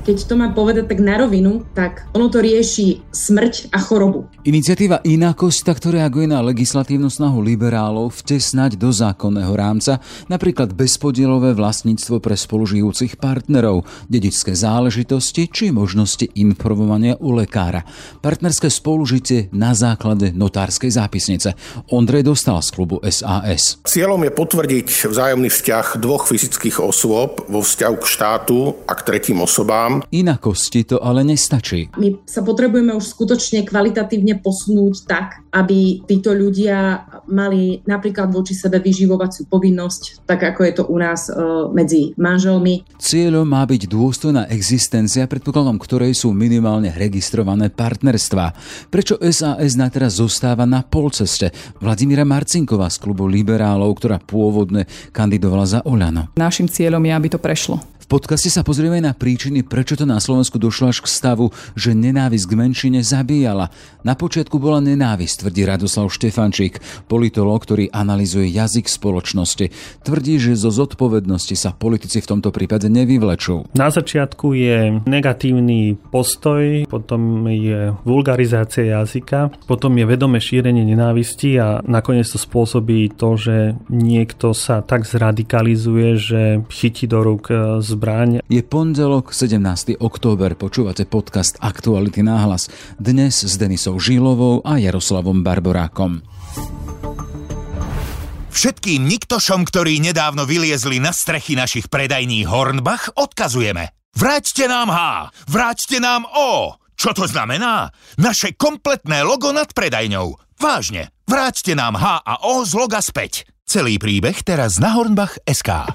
keď to má povedať tak na rovinu, tak ono to rieši smrť a chorobu. Iniciatíva Inakosť takto reaguje na legislatívnu snahu liberálov vtesnať do zákonného rámca napríklad bezpodielové vlastníctvo pre spolužijúcich partnerov, dedičské záležitosti či možnosti informovania u lekára. Partnerské spolužitie na základe notárskej zápisnice. Ondrej dostal z klubu SAS. Cieľom je potvrdiť vzájomný vzťah dvoch fyzických osôb vo vzťahu k štátu a k tretím osobám vám. Inakosti to ale nestačí. My sa potrebujeme už skutočne kvalitatívne posunúť tak, aby títo ľudia mali napríklad voči sebe vyživovaciu povinnosť, tak ako je to u nás e, medzi manželmi. Cieľom má byť dôstojná existencia, predpokladom ktorej sú minimálne registrované partnerstva. Prečo SAS na teraz zostáva na polceste? Vladimíra Marcinková z klubu liberálov, ktorá pôvodne kandidovala za Oľano. Našim cieľom je, aby to prešlo podcaste sa pozrieme na príčiny, prečo to na Slovensku došlo až k stavu, že nenávisť k menšine zabíjala. Na počiatku bola nenávisť, tvrdí Radoslav Štefančík, politolog, ktorý analizuje jazyk spoločnosti. Tvrdí, že zo zodpovednosti sa politici v tomto prípade nevyvlečú. Na začiatku je negatívny postoj, potom je vulgarizácia jazyka, potom je vedomé šírenie nenávisti a nakoniec to spôsobí to, že niekto sa tak zradikalizuje, že chytí do rúk z zbraň. Je pondelok, 17. október, počúvate podcast Aktuality náhlas. Dnes s Denisou Žilovou a Jaroslavom Barborákom. Všetkým niktošom, ktorí nedávno vyliezli na strechy našich predajní Hornbach, odkazujeme. Vráťte nám H, vráťte nám O. Čo to znamená? Naše kompletné logo nad predajňou. Vážne, vráťte nám H a O z loga späť. Celý príbeh teraz na Hornbach SK.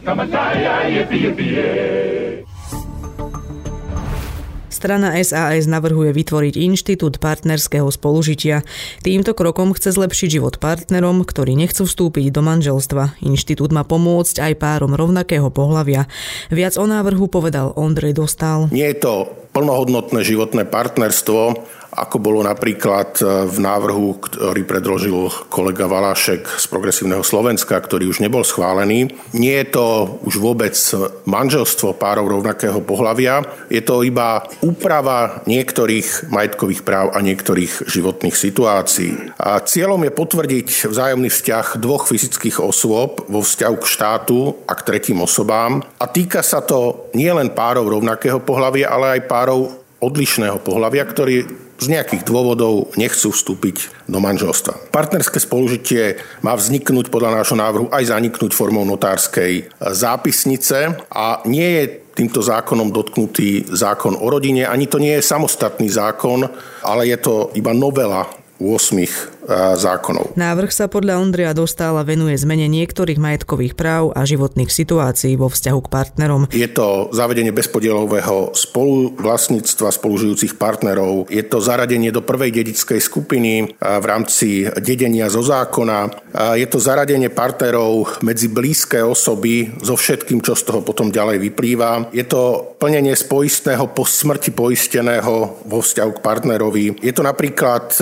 Strana SAS navrhuje vytvoriť inštitút partnerského spolužitia. Týmto krokom chce zlepšiť život partnerom, ktorí nechcú vstúpiť do manželstva. Inštitút má pomôcť aj párom rovnakého pohľavia. Viac o návrhu povedal Ondrej Dostal. Nie je to plnohodnotné životné partnerstvo, ako bolo napríklad e, v návrhu, ktorý predložil kolega Valášek z Progresívneho Slovenska, ktorý už nebol schválený. Nie je to už vôbec manželstvo párov rovnakého pohľavia, je to iba úprava niektorých majetkových práv a niektorých životných situácií. A cieľom je potvrdiť vzájomný vzťah dvoch fyzických osôb vo vzťahu k štátu a k tretím osobám. A týka sa to nielen párov rovnakého pohľavia, ale aj párov odlišného pohľavia, ktorí z nejakých dôvodov nechcú vstúpiť do manželstva. Partnerské spolužitie má vzniknúť podľa nášho návrhu aj zaniknúť formou notárskej zápisnice a nie je týmto zákonom dotknutý zákon o rodine, ani to nie je samostatný zákon, ale je to iba novela 8 zákonov. Návrh sa podľa Ondria Dostála venuje zmene niektorých majetkových práv a životných situácií vo vzťahu k partnerom. Je to zavedenie bezpodielového spoluvlastníctva spolužijúcich partnerov, je to zaradenie do prvej dedickej skupiny v rámci dedenia zo zákona, je to zaradenie partnerov medzi blízke osoby so všetkým, čo z toho potom ďalej vyplýva. Je to plnenie spoistného po smrti poisteného vo vzťahu k partnerovi. Je to napríklad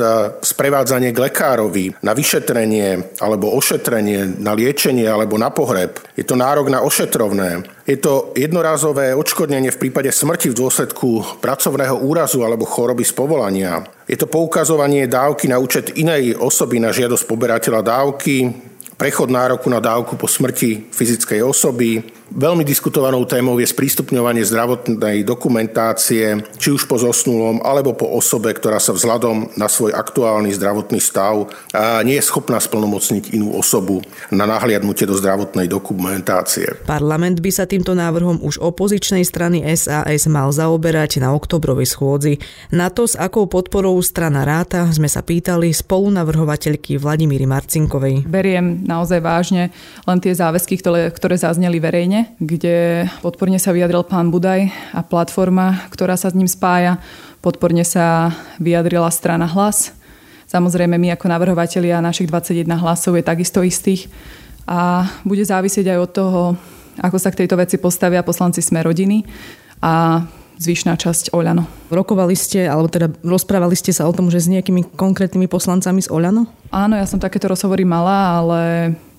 sprevádzanie k lekárovi na vyšetrenie alebo ošetrenie, na liečenie alebo na pohreb. Je to nárok na ošetrovné. Je to jednorázové odškodnenie v prípade smrti v dôsledku pracovného úrazu alebo choroby z povolania. Je to poukazovanie dávky na účet inej osoby na žiadosť poberateľa dávky, prechod nároku na dávku po smrti fyzickej osoby, Veľmi diskutovanou témou je sprístupňovanie zdravotnej dokumentácie, či už po zosnulom, alebo po osobe, ktorá sa vzhľadom na svoj aktuálny zdravotný stav nie je schopná splnomocniť inú osobu na nahliadnutie do zdravotnej dokumentácie. Parlament by sa týmto návrhom už opozičnej strany SAS mal zaoberať na oktobrovej schôdzi. Na to, s akou podporou strana ráta, sme sa pýtali spolunavrhovateľky Vladimíry Marcinkovej. Beriem naozaj vážne len tie záväzky, ktoré, ktoré zazneli verejne kde podporne sa vyjadril pán Budaj a platforma, ktorá sa s ním spája. Podporne sa vyjadrila strana Hlas. Samozrejme, my ako navrhovatelia našich 21 hlasov je takisto istých. A bude závisieť aj od toho, ako sa k tejto veci postavia poslanci Sme rodiny a zvyšná časť Oľano. Rokovali ste, alebo teda rozprávali ste sa o tom, že s nejakými konkrétnymi poslancami z Oľano? Áno, ja som takéto rozhovory mala, ale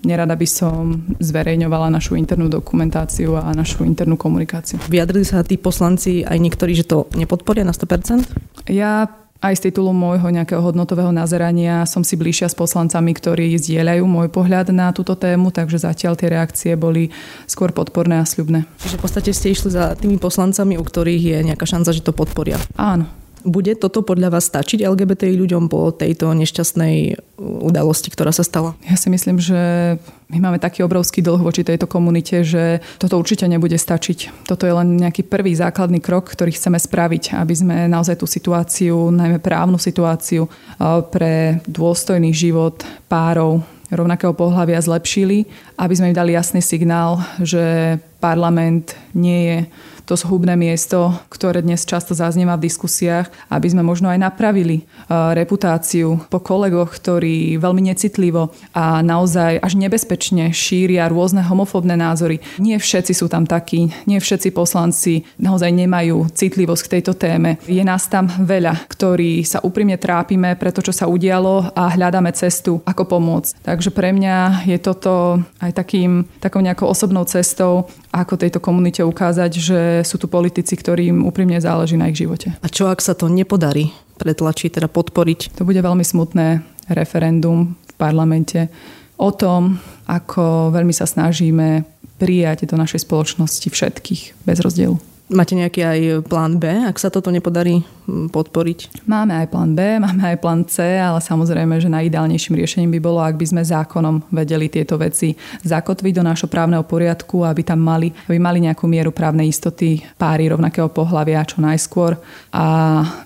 nerada by som zverejňovala našu internú dokumentáciu a našu internú komunikáciu. Vyjadrili sa tí poslanci aj niektorí, že to nepodporia na 100%? Ja aj z titulu môjho nejakého hodnotového nazerania som si bližšia s poslancami, ktorí zdieľajú môj pohľad na túto tému, takže zatiaľ tie reakcie boli skôr podporné a sľubné. Čiže v podstate ste išli za tými poslancami, u ktorých je nejaká šanca, že to podporia. Áno, bude toto podľa vás stačiť LGBTI ľuďom po tejto nešťastnej udalosti, ktorá sa stala? Ja si myslím, že my máme taký obrovský dlh voči tejto komunite, že toto určite nebude stačiť. Toto je len nejaký prvý základný krok, ktorý chceme spraviť, aby sme naozaj tú situáciu, najmä právnu situáciu eh, pre dôstojný život párov rovnakého pohľavia zlepšili, aby sme im dali jasný signál, že parlament nie je to zhubné miesto, ktoré dnes často zaznieva v diskusiách, aby sme možno aj napravili e, reputáciu po kolegoch, ktorí veľmi necitlivo a naozaj až nebezpečne šíria rôzne homofóbne názory. Nie všetci sú tam takí, nie všetci poslanci naozaj nemajú citlivosť k tejto téme. Je nás tam veľa, ktorí sa úprimne trápime pre to, čo sa udialo a hľadáme cestu, ako pomôcť. Takže pre mňa je toto aj takým, takou nejakou osobnou cestou, ako tejto komunite ukázať, že sú tu politici, ktorým úprimne záleží na ich živote. A čo ak sa to nepodarí pretlačiť, teda podporiť? To bude veľmi smutné referendum v parlamente o tom, ako veľmi sa snažíme prijať do našej spoločnosti všetkých bez rozdielu. Máte nejaký aj plán B, ak sa toto nepodarí podporiť? Máme aj plán B, máme aj plán C, ale samozrejme, že najideálnejším riešením by bolo, ak by sme zákonom vedeli tieto veci zakotviť do nášho právneho poriadku, aby tam mali, aby mali nejakú mieru právnej istoty páry rovnakého pohľavia čo najskôr. A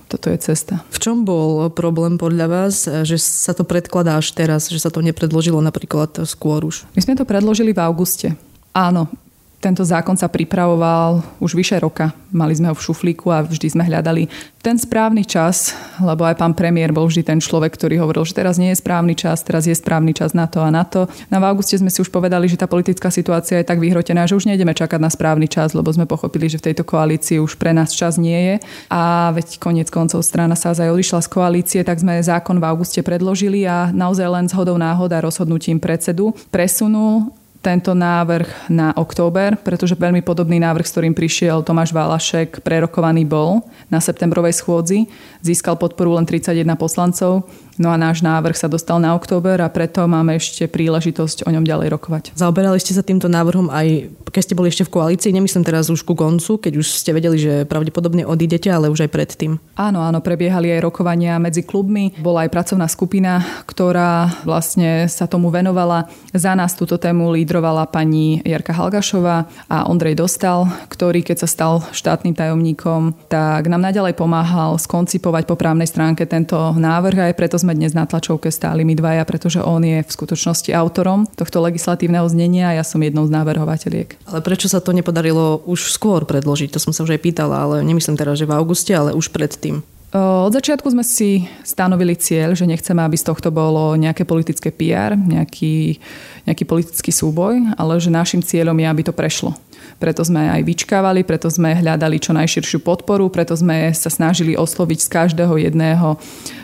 toto je cesta. V čom bol problém podľa vás, že sa to predkladá až teraz, že sa to nepredložilo napríklad skôr už? My sme to predložili v auguste. Áno, tento zákon sa pripravoval už vyše roka. Mali sme ho v šuflíku a vždy sme hľadali ten správny čas, lebo aj pán premiér bol vždy ten človek, ktorý hovoril, že teraz nie je správny čas, teraz je správny čas na to a na to. Na v auguste sme si už povedali, že tá politická situácia je tak vyhrotená, že už nejdeme čakať na správny čas, lebo sme pochopili, že v tejto koalícii už pre nás čas nie je. A veď koniec koncov strana sa aj odišla z koalície, tak sme zákon v auguste predložili a naozaj len zhodou náhoda rozhodnutím predsedu presunul tento návrh na október, pretože veľmi podobný návrh, s ktorým prišiel Tomáš Válašek, prerokovaný bol na septembrovej schôdzi. Získal podporu len 31 poslancov No a náš návrh sa dostal na október a preto máme ešte príležitosť o ňom ďalej rokovať. Zaoberali ste sa týmto návrhom aj keď ste boli ešte v koalícii, nemyslím teraz už ku koncu, keď už ste vedeli, že pravdepodobne odídete, ale už aj predtým. Áno, áno, prebiehali aj rokovania medzi klubmi. Bola aj pracovná skupina, ktorá vlastne sa tomu venovala. Za nás túto tému lídrovala pani Jarka Halgašová a Ondrej Dostal, ktorý keď sa stal štátnym tajomníkom, tak nám naďalej pomáhal skoncipovať po právnej stránke tento návrh a aj preto sme sme dnes na tlačovke stáli my dvaja, pretože on je v skutočnosti autorom tohto legislatívneho znenia a ja som jednou z návrhovateľiek. Ale prečo sa to nepodarilo už skôr predložiť? To som sa už aj pýtala, ale nemyslím teraz, že v auguste, ale už predtým. Od začiatku sme si stanovili cieľ, že nechceme, aby z tohto bolo nejaké politické PR, nejaký, nejaký politický súboj, ale že našim cieľom je, aby to prešlo preto sme aj vyčkávali, preto sme hľadali čo najširšiu podporu, preto sme sa snažili osloviť z každého jedného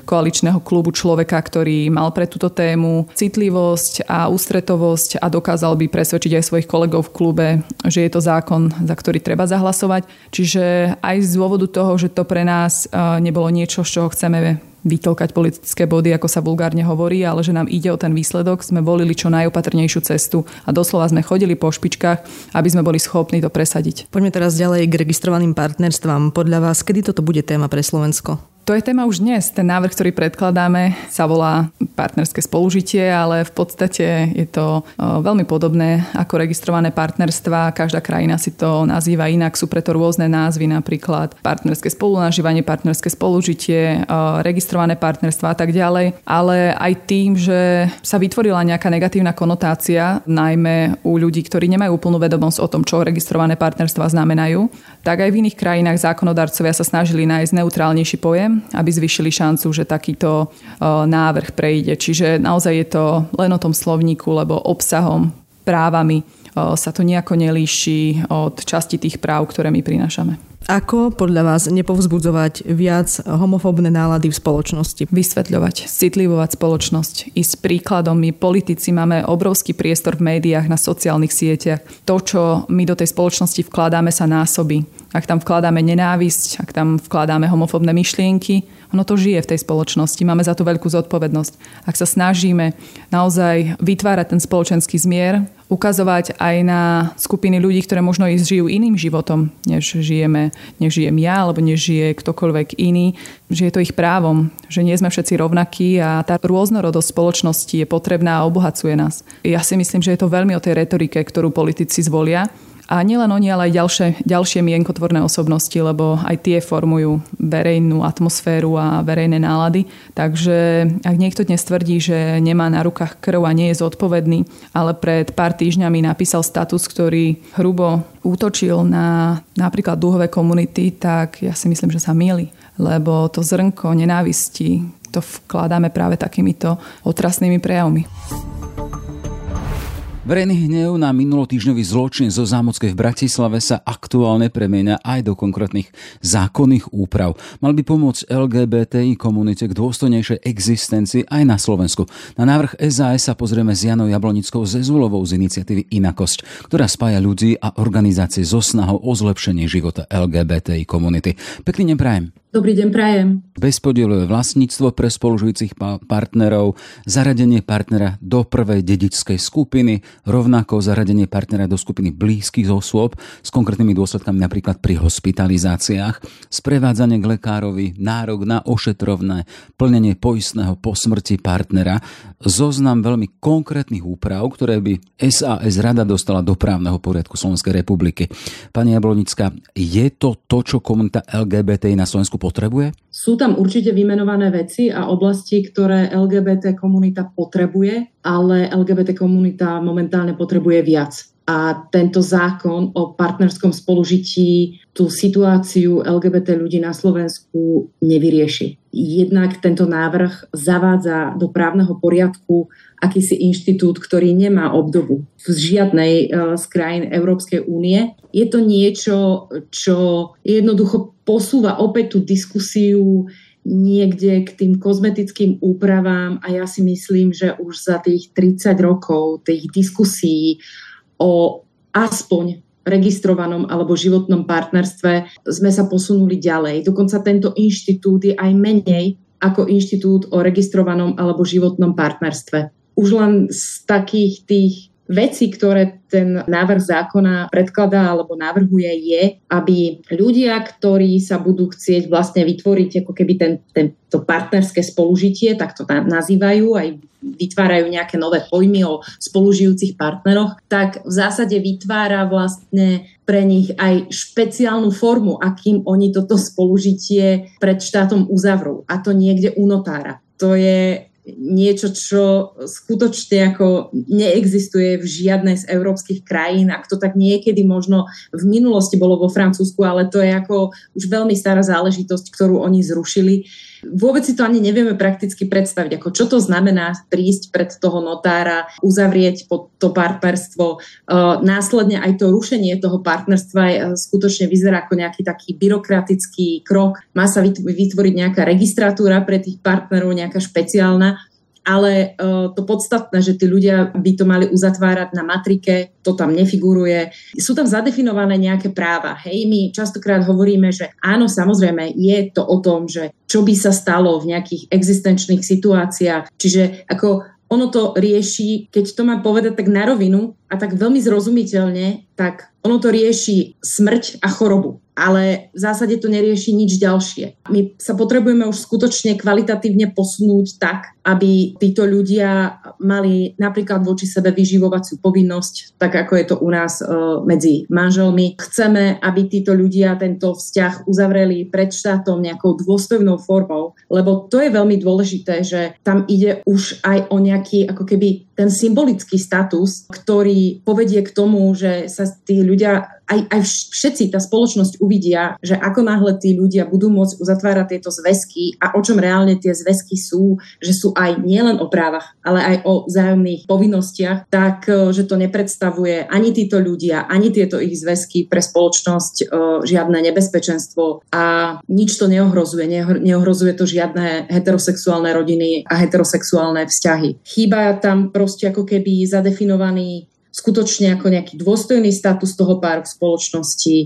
koaličného klubu človeka, ktorý mal pre túto tému citlivosť a ústretovosť a dokázal by presvedčiť aj svojich kolegov v klube, že je to zákon, za ktorý treba zahlasovať. Čiže aj z dôvodu toho, že to pre nás eh, nebolo niečo, z čoho chceme vytolkať politické body, ako sa vulgárne hovorí, ale že nám ide o ten výsledok. Sme volili čo najopatrnejšiu cestu a doslova sme chodili po špičkách, aby sme boli schopní to presadiť. Poďme teraz ďalej k registrovaným partnerstvám. Podľa vás, kedy toto bude téma pre Slovensko? To je téma už dnes. Ten návrh, ktorý predkladáme, sa volá partnerské spolužitie, ale v podstate je to veľmi podobné ako registrované partnerstva. Každá krajina si to nazýva inak. Sú preto rôzne názvy, napríklad partnerské spolunažívanie, partnerské spolužitie, registrované partnerstva a tak ďalej. Ale aj tým, že sa vytvorila nejaká negatívna konotácia, najmä u ľudí, ktorí nemajú úplnú vedomosť o tom, čo registrované partnerstva znamenajú, tak aj v iných krajinách zákonodarcovia sa snažili nájsť neutrálnejší pojem aby zvyšili šancu, že takýto návrh prejde. Čiže naozaj je to len o tom slovníku, lebo obsahom, právami sa to nejako nelíši od časti tých práv, ktoré my prinášame. Ako podľa vás nepovzbudzovať viac homofóbne nálady v spoločnosti? Vysvetľovať, citlivovať spoločnosť, ísť príkladom. My politici máme obrovský priestor v médiách, na sociálnych sieťach. To, čo my do tej spoločnosti vkladáme, sa násobí. Ak tam vkladáme nenávisť, ak tam vkladáme homofóbne myšlienky, ono to žije v tej spoločnosti. Máme za to veľkú zodpovednosť. Ak sa snažíme naozaj vytvárať ten spoločenský zmier, ukazovať aj na skupiny ľudí, ktoré možno i žijú iným životom, než žijeme, než žijem ja, alebo než žije ktokoľvek iný, že je to ich právom, že nie sme všetci rovnakí a tá rôznorodosť spoločnosti je potrebná a obohacuje nás. Ja si myslím, že je to veľmi o tej retorike, ktorú politici zvolia a nielen oni, ale aj ďalšie, ďalšie mienkotvorné osobnosti, lebo aj tie formujú verejnú atmosféru a verejné nálady. Takže ak niekto dnes tvrdí, že nemá na rukách krv a nie je zodpovedný, ale pred pár týždňami napísal status, ktorý hrubo útočil na napríklad dúhové komunity, tak ja si myslím, že sa mieli. Lebo to zrnko nenávisti to vkladáme práve takýmito otrasnými prejavmi. Verejný hnev na minulotýždňový zločin zo Zámockej v Bratislave sa aktuálne premieňa aj do konkrétnych zákonných úprav. Mal by pomôcť LGBTI komunite k dôstojnejšej existencii aj na Slovensku. Na návrh SAS sa pozrieme s Janou Jablonickou Zezulovou z iniciatívy Inakosť, ktorá spája ľudí a organizácie so snahou o zlepšenie života LGBTI komunity. Pekný deň prajem. Dobrý deň, prajem. Bezpodielové vlastníctvo pre spolužujúcich partnerov, zaradenie partnera do prvej dedičskej skupiny, rovnako zaradenie partnera do skupiny blízkych osôb s konkrétnymi dôsledkami napríklad pri hospitalizáciách, sprevádzanie k lekárovi, nárok na ošetrovné, plnenie poistného po smrti partnera, zoznam veľmi konkrétnych úprav, ktoré by SAS rada dostala do právneho poriadku Slovenskej republiky. Pani Jablonická, je to to, čo komunita LGBTI na Slovensku potrebuje? Sú tam určite vymenované veci a oblasti, ktoré LGBT komunita potrebuje, ale LGBT komunita momentálne potrebuje viac. A tento zákon o partnerskom spolužití tú situáciu LGBT ľudí na Slovensku nevyrieši. Jednak tento návrh zavádza do právneho poriadku akýsi inštitút, ktorý nemá obdobu v žiadnej e, z krajín Európskej únie. Je to niečo, čo jednoducho posúva opäť tú diskusiu niekde k tým kozmetickým úpravám a ja si myslím, že už za tých 30 rokov tých diskusí o aspoň registrovanom alebo životnom partnerstve sme sa posunuli ďalej. Dokonca tento inštitút je aj menej ako inštitút o registrovanom alebo životnom partnerstve. Už len z takých tých veci, ktoré ten návrh zákona predkladá alebo navrhuje, je, aby ľudia, ktorí sa budú chcieť vlastne vytvoriť ako keby ten, ten, to partnerské spolužitie, tak to nazývajú, aj vytvárajú nejaké nové pojmy o spolužijúcich partneroch, tak v zásade vytvára vlastne pre nich aj špeciálnu formu, akým oni toto spolužitie pred štátom uzavrú. A to niekde u notára. To je niečo, čo skutočne ako neexistuje v žiadnej z európskych krajín. Ak to tak niekedy možno v minulosti bolo vo Francúzsku, ale to je ako už veľmi stará záležitosť, ktorú oni zrušili. Vôbec si to ani nevieme prakticky predstaviť, ako čo to znamená prísť pred toho notára, uzavrieť to partnerstvo. E, následne aj to rušenie toho partnerstva e, skutočne vyzerá ako nejaký taký byrokratický krok. Má sa vytvoriť nejaká registratúra pre tých partnerov, nejaká špeciálna ale uh, to podstatné, že tí ľudia by to mali uzatvárať na matrike, to tam nefiguruje. Sú tam zadefinované nejaké práva. Hej, my častokrát hovoríme, že áno, samozrejme, je to o tom, že čo by sa stalo v nejakých existenčných situáciách. Čiže ako ono to rieši, keď to má povedať tak na rovinu a tak veľmi zrozumiteľne, tak ono to rieši smrť a chorobu ale v zásade to nerieši nič ďalšie. My sa potrebujeme už skutočne kvalitatívne posunúť tak, aby títo ľudia mali napríklad voči sebe vyživovaciu povinnosť, tak ako je to u nás e, medzi manželmi. Chceme, aby títo ľudia tento vzťah uzavreli pred štátom nejakou dôstojnou formou, lebo to je veľmi dôležité, že tam ide už aj o nejaký ako keby ten symbolický status, ktorý povedie k tomu, že sa tí ľudia aj, aj všetci, tá spoločnosť uvidia, že ako náhle tí ľudia budú môcť uzatvárať tieto zväzky a o čom reálne tie zväzky sú, že sú aj nielen o právach, ale aj o vzájomných povinnostiach, tak e, že to nepredstavuje ani títo ľudia, ani tieto ich zväzky pre spoločnosť e, žiadne nebezpečenstvo a nič to neohrozuje. Neohrozuje to žiadne heterosexuálne rodiny a heterosexuálne vzťahy. Chýba tam proste ako keby zadefinovaný skutočne ako nejaký dôstojný status toho páru v spoločnosti,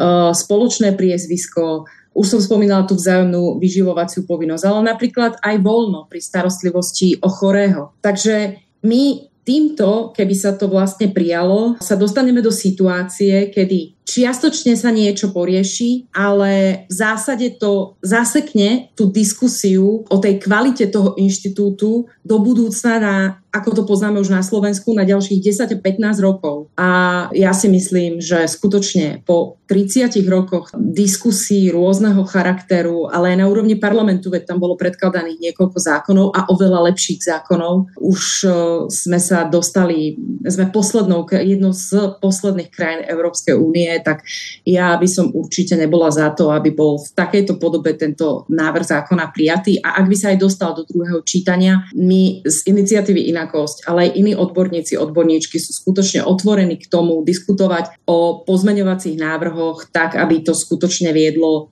uh, spoločné priezvisko, už som spomínala tú vzájomnú vyživovaciu povinnosť, ale napríklad aj voľno pri starostlivosti o chorého. Takže my týmto, keby sa to vlastne prijalo, sa dostaneme do situácie, kedy čiastočne sa niečo porieši, ale v zásade to zasekne tú diskusiu o tej kvalite toho inštitútu do budúcna na ako to poznáme už na Slovensku, na ďalších 10-15 rokov. A ja si myslím, že skutočne po 30 rokoch diskusí rôzneho charakteru, ale aj na úrovni parlamentu, veď tam bolo predkladaných niekoľko zákonov a oveľa lepších zákonov, už e, sme sa dostali, sme poslednou, jednou z posledných krajín Európskej únie, tak ja by som určite nebola za to, aby bol v takejto podobe tento návrh zákona prijatý a ak by sa aj dostal do druhého čítania, my z iniciatívy Inakosť, ale aj iní odborníci, odborníčky sú skutočne otvorení k tomu diskutovať o pozmeňovacích návrhoch tak, aby to skutočne viedlo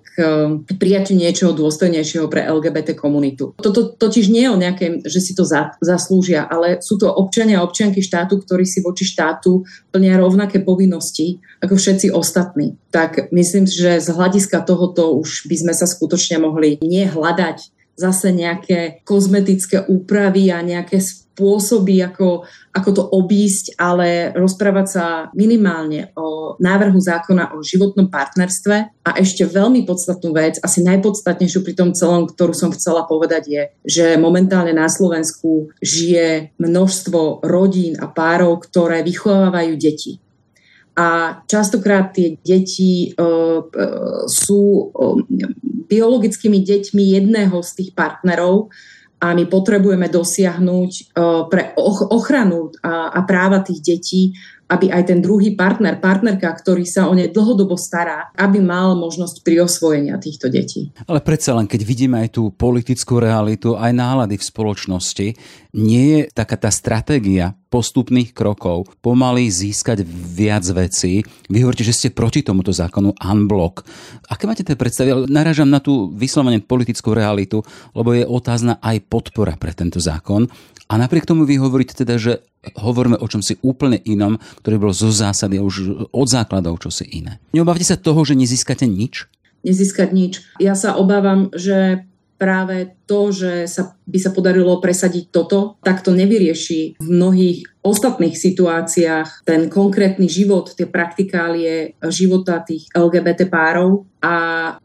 k prijatiu niečoho dôstojnejšieho pre LGBT komunitu. Toto totiž nie je o nejakém, že si to za, zaslúžia, ale sú to občania a občianky štátu, ktorí si voči štátu plnia rovnaké povinnosti ako všetci ostatní. Tak myslím, že z hľadiska tohoto už by sme sa skutočne mohli nie hľadať zase nejaké kozmetické úpravy a nejaké spôsoby, ako, ako to obísť, ale rozprávať sa minimálne o návrhu zákona o životnom partnerstve a ešte veľmi podstatnú vec, asi najpodstatnejšiu pri tom celom, ktorú som chcela povedať je, že momentálne na Slovensku žije množstvo rodín a párov, ktoré vychovávajú deti a častokrát tie deti sú biologickými deťmi jedného z tých partnerov a my potrebujeme dosiahnuť pre ochranu a práva tých detí aby aj ten druhý partner, partnerka, ktorý sa o ne dlhodobo stará, aby mal možnosť priosvojenia týchto detí. Ale predsa len, keď vidíme aj tú politickú realitu, aj nálady v spoločnosti, nie je taká tá stratégia postupných krokov pomaly získať viac vecí. Vy hovoríte, že ste proti tomuto zákonu unblock. Aké máte tie predstavy? Narážam na tú vyslovene politickú realitu, lebo je otázna aj podpora pre tento zákon. A napriek tomu vy hovoríte teda, že hovoríme o čomsi úplne inom, ktorý bol zo zásady už od základov čosi iné. Neobávate sa toho, že nezískate nič? Nezískať nič. Ja sa obávam, že práve to, že sa, by sa podarilo presadiť toto, tak to nevyrieši v mnohých ostatných situáciách ten konkrétny život, tie praktikálie života tých LGBT párov a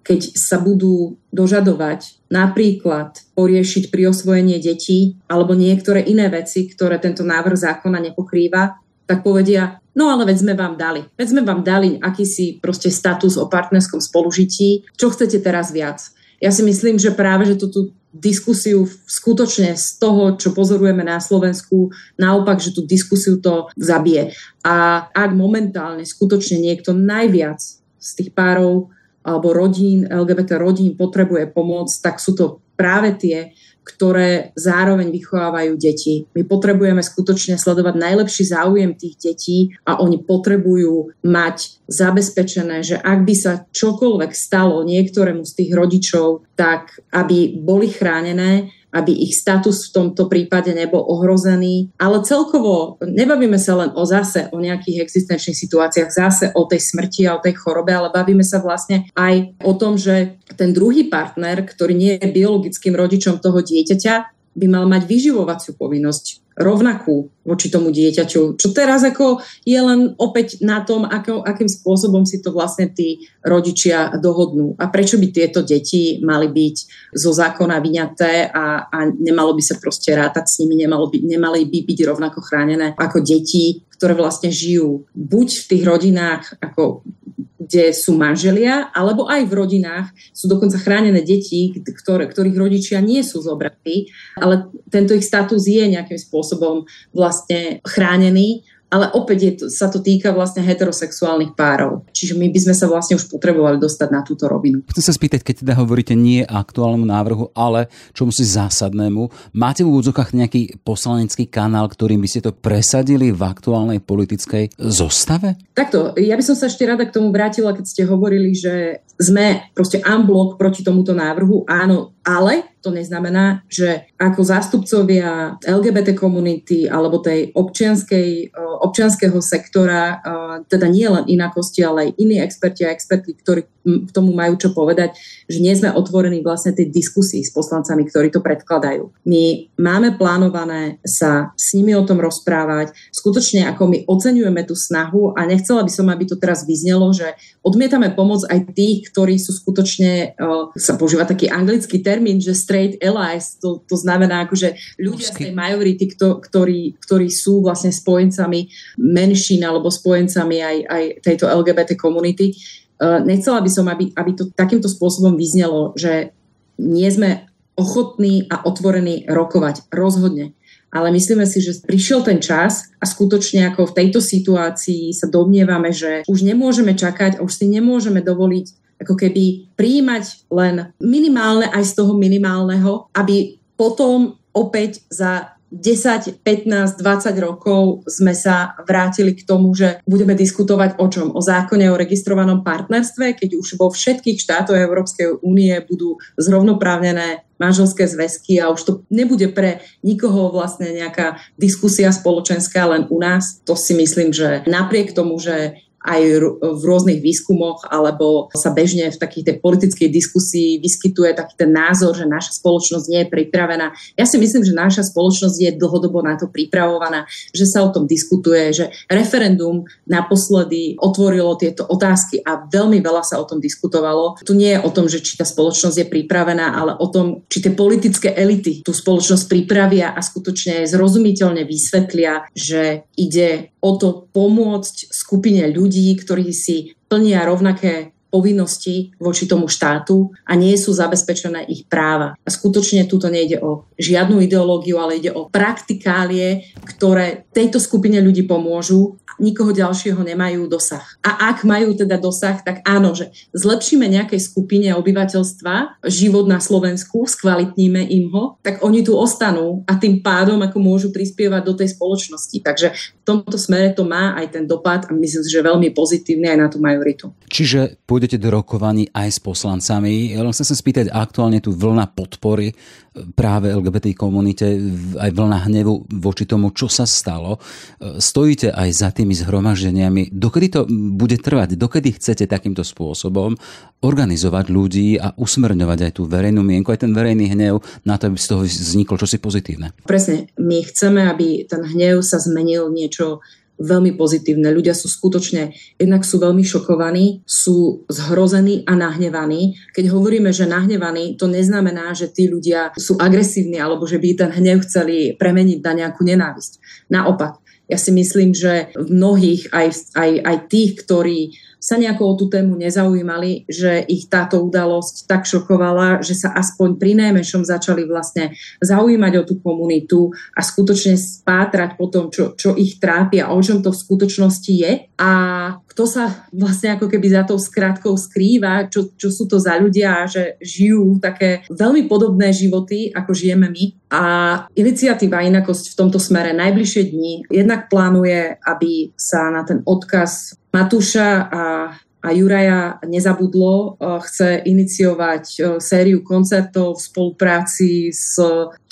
keď sa budú dožadovať napríklad poriešiť pri osvojenie detí alebo niektoré iné veci, ktoré tento návrh zákona nepokrýva, tak povedia, no ale veď sme vám dali. Veď sme vám dali akýsi proste status o partnerskom spolužití. Čo chcete teraz viac? Ja si myslím, že práve, že tú diskusiu skutočne z toho, čo pozorujeme na Slovensku, naopak, že tú diskusiu to zabije. A ak momentálne skutočne niekto najviac z tých párov alebo rodín, LGBT rodín potrebuje pomoc, tak sú to práve tie, ktoré zároveň vychovávajú deti. My potrebujeme skutočne sledovať najlepší záujem tých detí a oni potrebujú mať zabezpečené, že ak by sa čokoľvek stalo niektorému z tých rodičov, tak aby boli chránené aby ich status v tomto prípade nebol ohrozený. Ale celkovo nebavíme sa len o zase, o nejakých existenčných situáciách, zase o tej smrti a o tej chorobe, ale bavíme sa vlastne aj o tom, že ten druhý partner, ktorý nie je biologickým rodičom toho dieťaťa, by mal mať vyživovaciu povinnosť rovnakú voči tomu dieťaťu. Čo teraz ako je len opäť na tom, ako, akým spôsobom si to vlastne tí rodičia dohodnú. A prečo by tieto deti mali byť zo zákona vyňaté a, a nemalo by sa proste rátať s nimi, nemalo by, nemali by byť rovnako chránené ako deti, ktoré vlastne žijú buď v tých rodinách ako kde sú manželia, alebo aj v rodinách sú dokonca chránené deti, ktoré, ktorých rodičia nie sú zobratí, ale tento ich status je nejakým spôsobom vlastne chránený ale opäť je to, sa to týka vlastne heterosexuálnych párov. Čiže my by sme sa vlastne už potrebovali dostať na túto rovinu. Chcem sa spýtať, keď teda hovoríte nie aktuálnemu návrhu, ale čomu si zásadnému, máte v úvodzokách nejaký poslanecký kanál, ktorým by ste to presadili v aktuálnej politickej zostave? Takto, ja by som sa ešte rada k tomu vrátila, keď ste hovorili, že sme proste unblock proti tomuto návrhu. Áno, ale to neznamená, že ako zástupcovia LGBT komunity alebo tej občianskej, občianského sektora, teda nie len inakosti, ale aj iní experti a experti, ktorí k tomu majú čo povedať, že nie sme otvorení vlastne tej diskusii s poslancami, ktorí to predkladajú. My máme plánované sa s nimi o tom rozprávať. Skutočne, ako my oceňujeme tú snahu a nechcela by som, aby to teraz vyznelo, že odmietame pomoc aj tých, ktorí sú skutočne, sa používa taký anglický termín, že straight allies, to, to znamená akože ľudia z tej majority, ktorí, ktorí sú vlastne spojencami menšín alebo spojencami aj, aj tejto LGBT komunity nechcela by som, aby, aby to takýmto spôsobom vyznelo, že nie sme ochotní a otvorení rokovať. Rozhodne. Ale myslíme si, že prišiel ten čas a skutočne ako v tejto situácii sa domnievame, že už nemôžeme čakať a už si nemôžeme dovoliť ako keby príjmať len minimálne aj z toho minimálneho, aby potom opäť za 10, 15, 20 rokov sme sa vrátili k tomu, že budeme diskutovať o čom? O zákone o registrovanom partnerstve, keď už vo všetkých štátoch Európskej únie budú zrovnoprávnené manželské zväzky a už to nebude pre nikoho vlastne nejaká diskusia spoločenská len u nás. To si myslím, že napriek tomu, že aj v rôznych výskumoch alebo sa bežne v takých tej politickej diskusii vyskytuje taký ten názor, že naša spoločnosť nie je pripravená. Ja si myslím, že naša spoločnosť je dlhodobo na to pripravovaná, že sa o tom diskutuje, že referendum naposledy otvorilo tieto otázky a veľmi veľa sa o tom diskutovalo. Tu nie je o tom, že či tá spoločnosť je pripravená, ale o tom, či tie politické elity tú spoločnosť pripravia a skutočne zrozumiteľne vysvetlia, že ide o to pomôcť skupine ľudí, ktorí si plnia rovnaké povinnosti voči tomu štátu a nie sú zabezpečené ich práva. A skutočne túto nejde o žiadnu ideológiu, ale ide o praktikálie, ktoré tejto skupine ľudí pomôžu nikoho ďalšieho nemajú dosah. A ak majú teda dosah, tak áno, že zlepšíme nejakej skupine obyvateľstva život na Slovensku, skvalitníme im ho, tak oni tu ostanú a tým pádom ako môžu prispievať do tej spoločnosti. Takže v tomto smere to má aj ten dopad a myslím, že veľmi pozitívny aj na tú majoritu. Čiže pôjdete do rokovaní aj s poslancami. Ja len chcem sa spýtať aktuálne tú vlna podpory práve LGBT komunite, aj vlna hnevu voči tomu, čo sa stalo. Stojíte aj za tými zhromaždeniami. Dokedy to bude trvať? Dokedy chcete takýmto spôsobom organizovať ľudí a usmerňovať aj tú verejnú mienku, aj ten verejný hnev na to, aby z toho vzniklo čosi pozitívne? Presne. My chceme, aby ten hnev sa zmenil niečo veľmi pozitívne. Ľudia sú skutočne, jednak sú veľmi šokovaní, sú zhrození a nahnevaní. Keď hovoríme, že nahnevaní, to neznamená, že tí ľudia sú agresívni alebo že by ten hnev chceli premeniť na nejakú nenávisť. Naopak, ja si myslím, že v mnohých, aj, aj, aj tých, ktorí sa nejako o tú tému nezaujímali, že ich táto udalosť tak šokovala, že sa aspoň pri najmenšom začali vlastne zaujímať o tú komunitu a skutočne spátrať po tom, čo, čo ich trápi a o čom to v skutočnosti je. A kto sa vlastne ako keby za tou skratkou skrýva, čo, čo sú to za ľudia, že žijú také veľmi podobné životy, ako žijeme my. A iniciatíva Inakosť v tomto smere najbližšie dni jednak plánuje, aby sa na ten odkaz Matúša a, a Juraja nezabudlo, e, chce iniciovať e, sériu koncertov v spolupráci s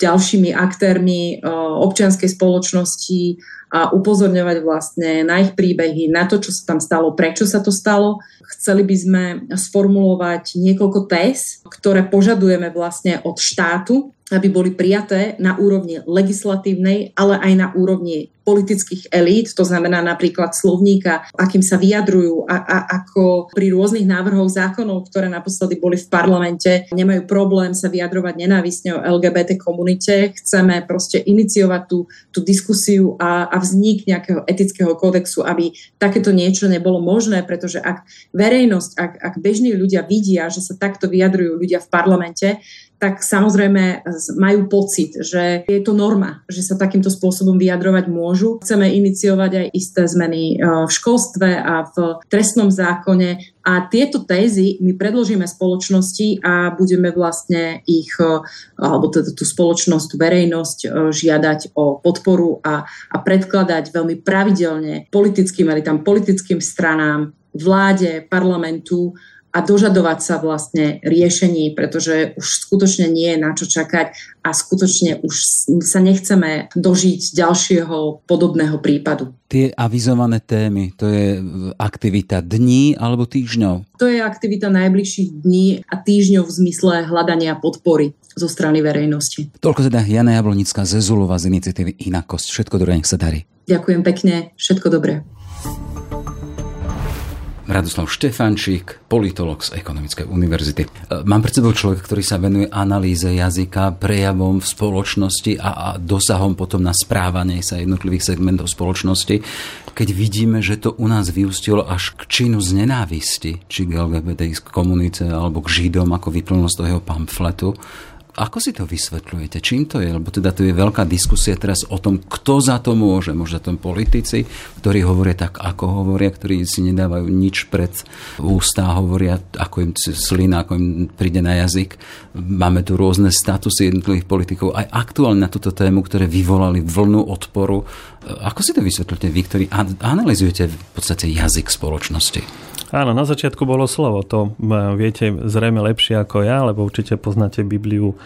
ďalšími aktérmi e, občianskej spoločnosti a upozorňovať vlastne na ich príbehy, na to, čo sa tam stalo, prečo sa to stalo. Chceli by sme sformulovať niekoľko téz, ktoré požadujeme vlastne od štátu, aby boli prijaté na úrovni legislatívnej, ale aj na úrovni politických elít, to znamená napríklad slovníka, akým sa vyjadrujú a, a ako pri rôznych návrhoch zákonov, ktoré naposledy boli v parlamente, nemajú problém sa vyjadrovať nenávistne o LGBT komunite. Chceme proste iniciovať tú, tú diskusiu a, a vznik nejakého etického kódexu, aby takéto niečo nebolo možné, pretože ak verejnosť, ak, ak bežní ľudia vidia, že sa takto vyjadrujú ľudia v parlamente, tak samozrejme majú pocit, že je to norma, že sa takýmto spôsobom vyjadrovať môžu. Chceme iniciovať aj isté zmeny e, v školstve a v trestnom zákone a tieto tézy my predložíme spoločnosti a budeme vlastne ich, e, alebo teda tú spoločnosť, verejnosť e, žiadať o podporu a, a predkladať veľmi pravidelne politickým elitám, politickým stranám, vláde, parlamentu a dožadovať sa vlastne riešení, pretože už skutočne nie je na čo čakať a skutočne už sa nechceme dožiť ďalšieho podobného prípadu. Tie avizované témy, to je aktivita dní alebo týždňov? To je aktivita najbližších dní a týždňov v zmysle hľadania podpory zo strany verejnosti. Toľko teda Jana Jablonická ze Zulova z iniciatívy Inakosť. Všetko dobré, nech sa darí. Ďakujem pekne, všetko dobré. Radoslav Štefančík, politolog z Ekonomickej univerzity. E, mám pred sebou človek, ktorý sa venuje analýze jazyka, prejavom v spoločnosti a, a dosahom potom na správanie sa jednotlivých segmentov spoločnosti. Keď vidíme, že to u nás vyústilo až k činu z nenávisti, či k LGBT komunite alebo k Židom, ako vyplnilo z toho pamfletu, ako si to vysvetľujete? Čím to je? Lebo teda tu je veľká diskusia teraz o tom, kto za to môže. Možno tom politici, ktorí hovoria tak, ako hovoria, ktorí si nedávajú nič pred ústa, hovoria, ako im slina, ako im príde na jazyk. Máme tu rôzne statusy jednotlivých politikov, aj aktuálne na túto tému, ktoré vyvolali vlnu odporu. Ako si to vysvetľujete vy, ktorí analizujete v podstate jazyk spoločnosti? Áno, na začiatku bolo slovo. To viete zrejme lepšie ako ja, lebo určite poznáte Bibliu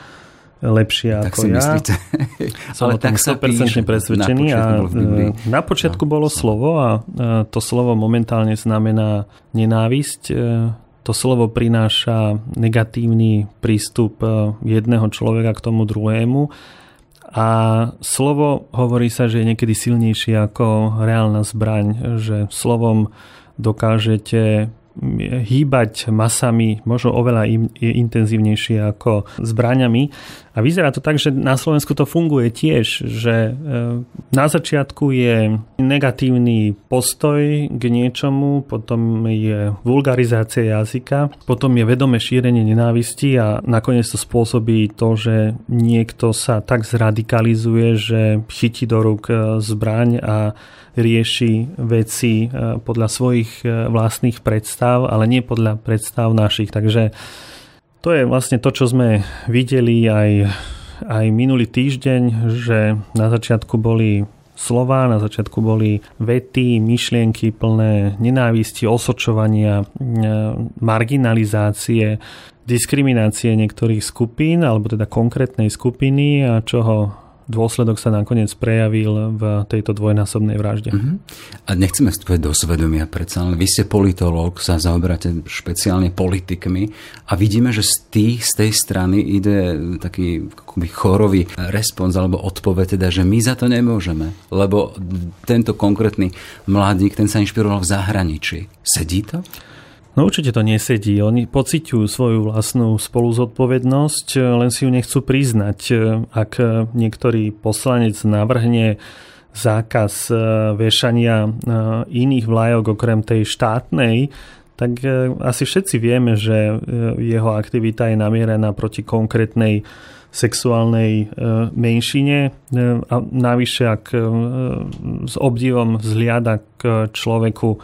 lepšie tak ako si ja. Myslíte. Som Ale o tom 100% presvedčený. Na počiatku, a, na počiatku no, bolo slovo a to slovo momentálne znamená nenávisť. E, to slovo prináša negatívny prístup e, jedného človeka k tomu druhému. A slovo hovorí sa, že je niekedy silnejšie ako reálna zbraň, že slovom dokážete hýbať masami možno oveľa intenzívnejšie ako zbraňami. A vyzerá to tak, že na Slovensku to funguje tiež, že e, na začiatku je negatívny postoj k niečomu, potom je vulgarizácia jazyka, potom je vedomé šírenie nenávisti a nakoniec to spôsobí to, že niekto sa tak zradikalizuje, že chytí do rúk e, zbraň a rieši veci e, podľa svojich vlastných predstav, ale nie podľa predstav našich. Takže to je vlastne to, čo sme videli aj, aj minulý týždeň, že na začiatku boli slova, na začiatku boli vety, myšlienky plné nenávisti, osočovania, e, marginalizácie, diskriminácie niektorých skupín, alebo teda konkrétnej skupiny, a čoho dôsledok sa nakoniec prejavil v tejto dvojnásobnej vražde. Uh-huh. A nechceme vstúpiť do svedomia predsa, ale vy ste politológ, sa zaoberáte špeciálne politikmi a vidíme, že z, tých, z tej strany ide taký akoby chorový respons alebo odpoveď, teda, že my za to nemôžeme, lebo tento konkrétny mladík, ten sa inšpiroval v zahraničí. Sedí to? No určite to nesedí. Oni pociťujú svoju vlastnú spoluzodpovednosť, len si ju nechcú priznať. Ak niektorý poslanec navrhne zákaz e, vešania e, iných vlajok okrem tej štátnej, tak e, asi všetci vieme, že jeho aktivita je namierená proti konkrétnej sexuálnej menšine a navyše ak s obdivom vzliada k človeku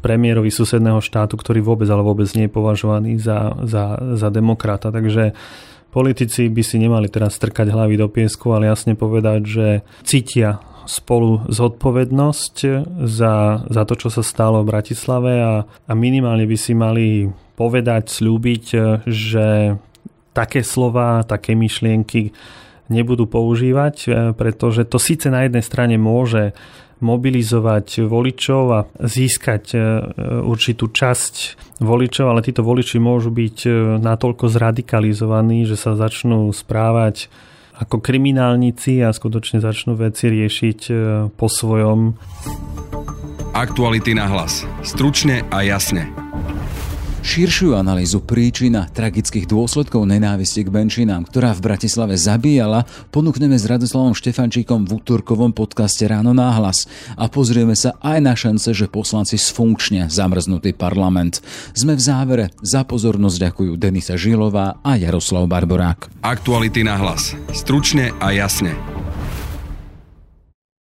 premiérovi susedného štátu, ktorý vôbec, ale vôbec nie je považovaný za, za, za demokrata. Takže politici by si nemali teraz strkať hlavy do piesku, ale jasne povedať, že cítia spolu zodpovednosť za, za to, čo sa stalo v Bratislave a, a minimálne by si mali povedať, slúbiť, že také slova, také myšlienky nebudú používať, pretože to síce na jednej strane môže mobilizovať voličov a získať e, určitú časť voličov, ale títo voliči môžu byť e, natoľko zradikalizovaní, že sa začnú správať ako kriminálnici a skutočne začnú veci riešiť e, po svojom. Aktuality na hlas. Stručne a jasne. Širšiu analýzu príčin a tragických dôsledkov nenávisti k menšinám, ktorá v Bratislave zabíjala, ponúkneme s Radoslavom Štefančíkom v útorkovom podcaste Ráno náhlas a pozrieme sa aj na šance, že poslanci sfunkčne zamrznutý parlament. Sme v závere. Za pozornosť ďakujú Denisa Žilová a Jaroslav Barborák. Aktuality na hlas. Stručne a jasne.